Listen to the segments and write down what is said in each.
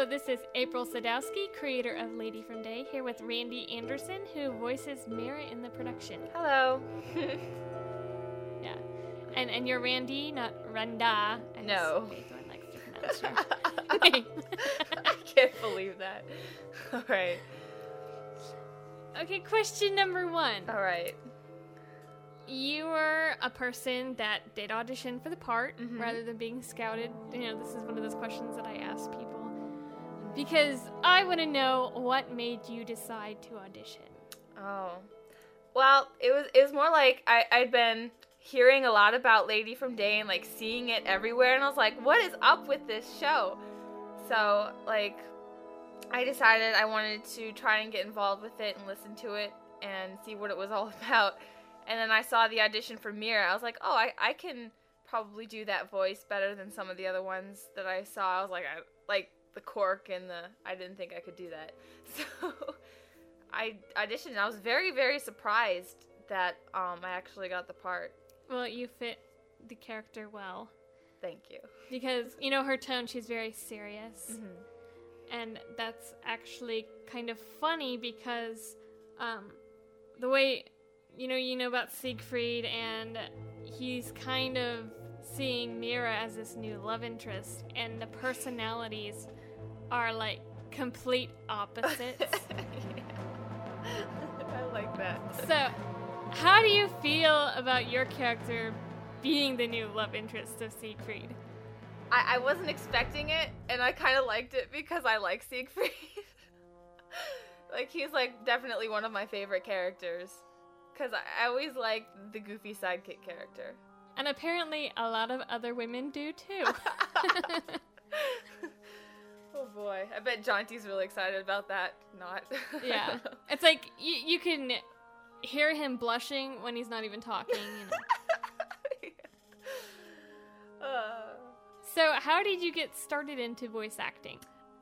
So, this is April Sadowski, creator of Lady from Day, here with Randy Anderson, who voices Mira in the production. Hello. Yeah. And and you're Randy, not Randa. as No. Likes to pronounce your name. I can't believe that. All right. okay, question number one. All right. You were a person that did audition for the part Mhm. rather than being scouted. You know, this is one of those questions that I ask people. Because I want to know what made you decide to audition. Oh. Well, it was it was more like I I'd been hearing a lot about Lady from Day and like seeing it everywhere and I was like, what is up with this show? So, like I decided I wanted to try and get involved with it and listen to it and see what it was all about. And then I saw the audition for Mira. I was like, "Oh, I I can probably do that voice better than some of the other ones that I saw." I was like, I like the cork and the I didn't think I could do that. So I auditioned. and I was very, very surprised that um, I actually got the part. Well, you fit the character well. Thank you. Because, you know, her tone, she's very serious. Mhm. And that's actually kind of funny because um, the way, you know, you know about Siegfried, and he's kind of seeing Mira as this new love interest, and the personalities are like complete opposites. I like that. so, how do you feel about your character being the new love interest of Siegfried? I, I wasn't expecting it, and I kind of liked it because I like Siegfried. like he's like definitely one of my favorite characters. Cause I, I always liked the goofy sidekick character. And apparently, a lot of other women do too. Boy, I bet Jaunty's really excited about that. Not. yeah. It's like you, you can hear him blushing when he's not even talking. You know. uh, So, how did you get started into voice acting?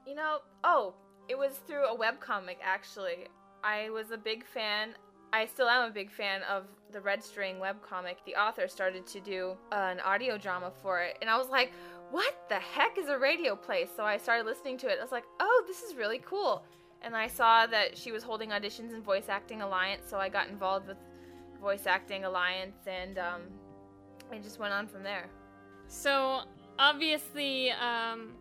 You know, oh, it was through a webcomic actually. I was a big fan. I still am a big fan of the Red String webcomic. The author started to do an audio drama for it, and I was like, what the heck is a radio play? So I started listening to it. I was like, oh, this is really cool. And I saw that she was holding auditions in Voice Acting Alliance, so I got involved with Voice Acting Alliance, and um, I just went on from there. So, obviously, um,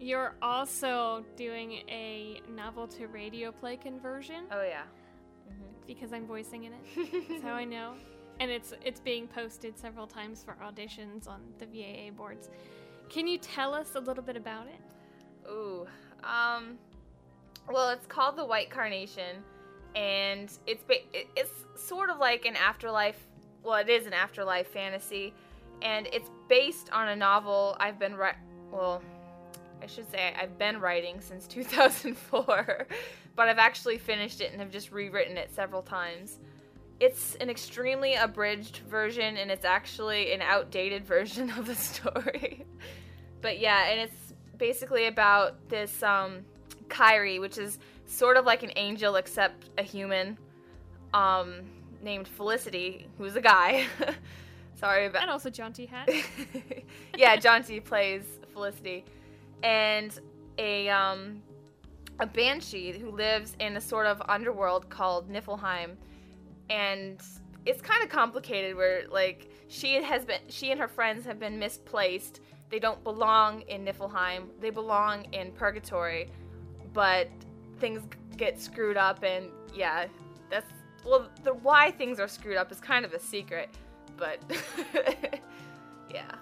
you're also doing a novel to radio play conversion Oh, yeah. because I'm voicing in it. That's how I know. And it's it's being posted several times for auditions on the VAA boards. Can you tell us a little bit about it? Ooh. Um. Well, it's called the White Carnation, and it's it's sort of like an afterlife. Well, it is an afterlife fantasy, and it's based on a novel I've been ri- well, I should say I've been writing since 2004, but I've actually finished it and have just rewritten it several times. It's an extremely abridged version, and it's actually an outdated version of the story. but yeah, and it's basically about this um, Kyrie, which is sort of like an angel except a human, um, named Felicity, who's a guy. Sorry about And also Jaunty Hat. yeah, Jaunty plays Felicity, and a um, a banshee who lives in a sort of underworld called Niflheim, and it's kind of complicated. Where like she has been, she and her friends have been misplaced. They don't belong in Niflheim. They belong in Purgatory, but things get screwed up, and yeah, that's well, the why things are screwed up is kind of a secret, but yeah.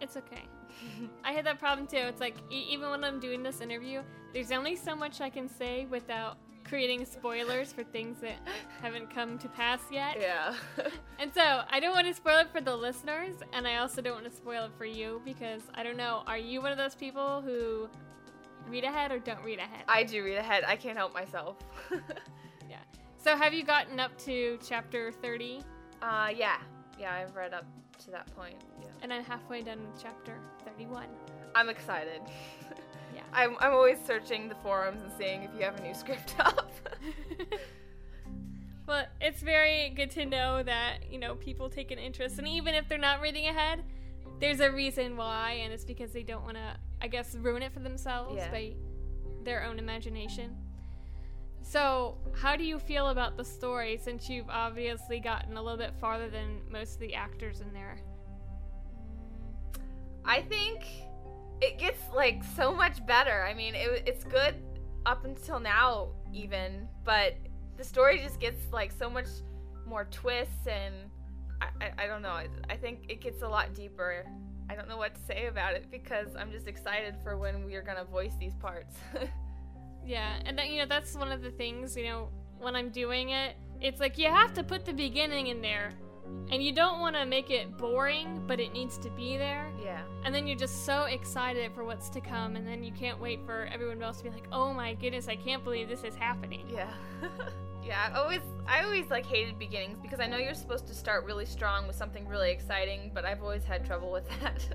It's okay. I had that problem too. It's like e- even when I'm doing this interview, there's only so much I can say without creating spoilers for things that haven't come to pass yet. Yeah. And so I don't want to spoil it for the listeners, and I also don't want to spoil it for you because I don't know. Are you one of those people who read ahead or don't read ahead? I do read ahead. I can't help myself. yeah. So have you gotten up to chapter 30? uh, yeah. Yeah, I've read up to that point. Yeah. And I'm halfway done with chapter 31. I'm excited. I'm, I'm always searching the forums and seeing if you have a new script up. well, it's very good to know that, you know, people take an interest. And even if they're not reading ahead, there's a reason why, and it's because they don't want to I guess, ruin it for themselves Yeah. by their own imagination. So, how do you feel about the story since you've obviously gotten a little bit farther than most of the actors in there? I think it gets like so much better. I mean, it, it's good up until now, even, but the story just gets like so much more twists, and I, I, I don't know. I, I think it gets a lot deeper. I don't know what to say about it because I'm just excited for when we are gonna voice these parts. Yeah, and that, you know that's one of the things you know when I'm doing it. It's like you have to put the beginning in there, and you don't want to make it boring, but it needs to be there. yeah. And then you're just so excited for what's to come, and then you can't wait for everyone else to be like, "Oh my goodness, I can't believe this is happening." Yeah. yeah, I always I always like hated beginnings because I know you're supposed to start really strong with something really exciting, but I've always had trouble with that.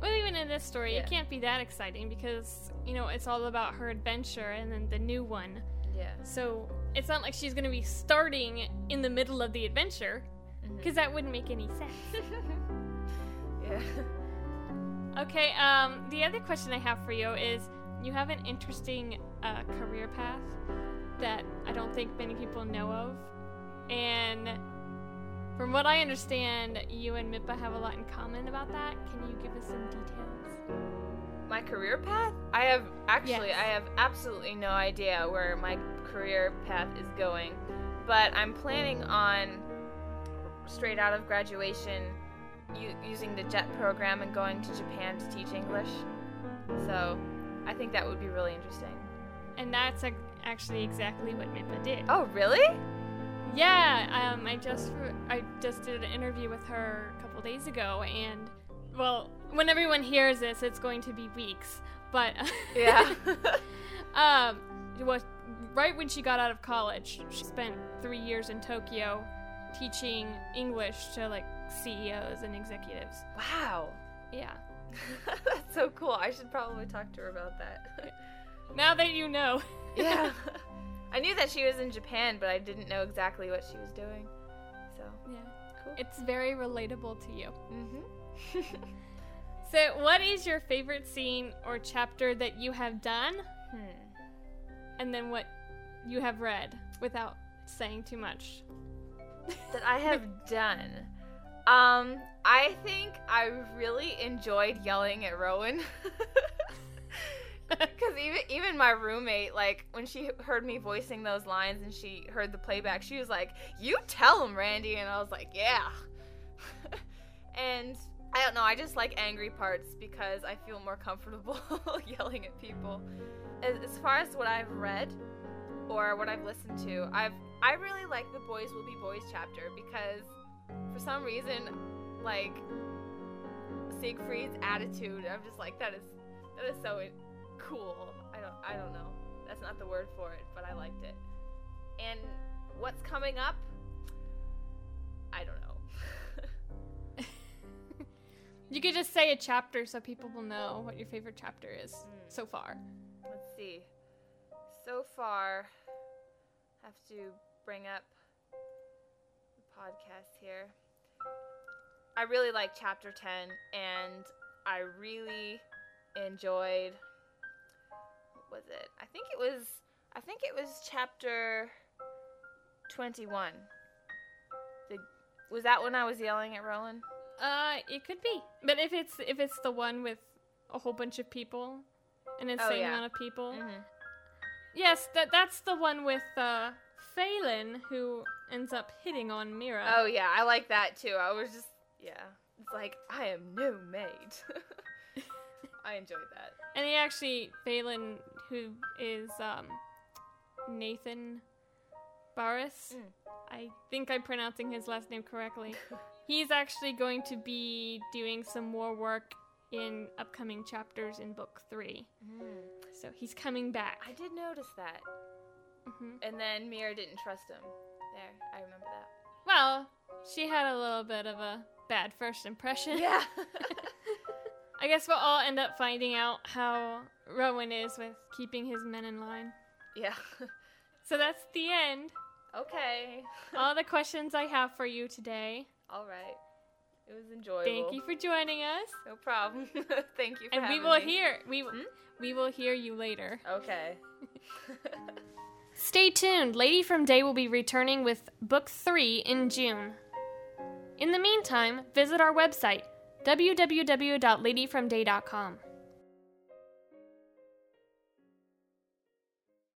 Well, even in this story, Yeah. it can't be that exciting because you know it's all about her adventure and then the new one. yeah. So it's not like she's gonna be starting in the middle of the adventure, Because that wouldn't make any sense. yeah. Okay, um, the other question I have for you is you have an interesting uh, career path that I don't think many people know of. And from what I understand, you and Mippa have a lot in common about that. Can you give us some details? My career path? I have actually Yes. I have absolutely no idea where my career path is going, but I'm planning on straight out of graduation u- using the JET program and going to Japan to teach English. So, I think that would be really interesting. And that's ac actually exactly what Mippa did. Oh, really? Yeah, um, I just re- I just did an interview with her a couple days ago, and well, when everyone hears this, it's going to be weeks. But Yeah. um, well, right when she got out of college, she spent three years in Tokyo teaching English to like CEOs and executives. wow. Yeah. That's so cool. I should probably talk to her about that. Now that you know. yeah. I knew that she was in Japan, but I didn't know exactly what she was doing. So, yeah. cool. It's very relatable to you. mm-hmm. So, what is your favorite scene or chapter that you have done? hmm. and then what you have read without saying too much. That I have done. Um, I think I really enjoyed yelling at Rowan. Because even even my roommate, like when she heard me voicing those lines and she heard the playback, she was like, "You tell him, Randy," and I was like, "Yeah." and I don't know, I just like angry parts because I feel more comfortable yelling at people. As, as far as what I've read or what I've listened to, I've I really like the Boys Will Be Boys chapter because for some reason, like Siegfried's attitude, I'm just like that is that is so cool. I don't I don't know. That's not the word for it, but I liked it. And what's coming up? I don't know. You could just say a chapter so people will know what your favorite chapter is Mm. so far. Let's see. So far, have to bring up the podcast here. I really like chapter 10 and I really enjoyed what was it? I think it was I think it was chapter 21. The, was that when I was yelling at Rowan? Uh, it could be, but if it's if it's the one with a whole bunch of people, an insane Oh, yeah. amount of people, Mhm. yes, that that's the one with uh Phelan who ends up hitting on Mira. Oh yeah, I like that too. I was just yeah. It's like I am no maid. I enjoyed that. And he actually, Phelan, who is um, Nathan Barris, Mm. I think I'm pronouncing his last name correctly. He's actually going to be doing some more work in upcoming chapters in book three. So he's coming back. I did notice that. Hmm And then Mira didn't trust him. There, I remember that. Well, she had a little bit of a bad first impression. Yeah. I guess we'll all end up finding out how Rowan is with keeping his men in line. yeah. So that's the end. okay. all the questions I have for you today. All right. It was enjoyable. Thank you for joining us. No problem. Thank you for And we will me. hear we Hmm? we will hear you later. Okay. Stay tuned. Lady from Day will be returning with book 3 in June. In the meantime, visit our website www.ladyfromday.com.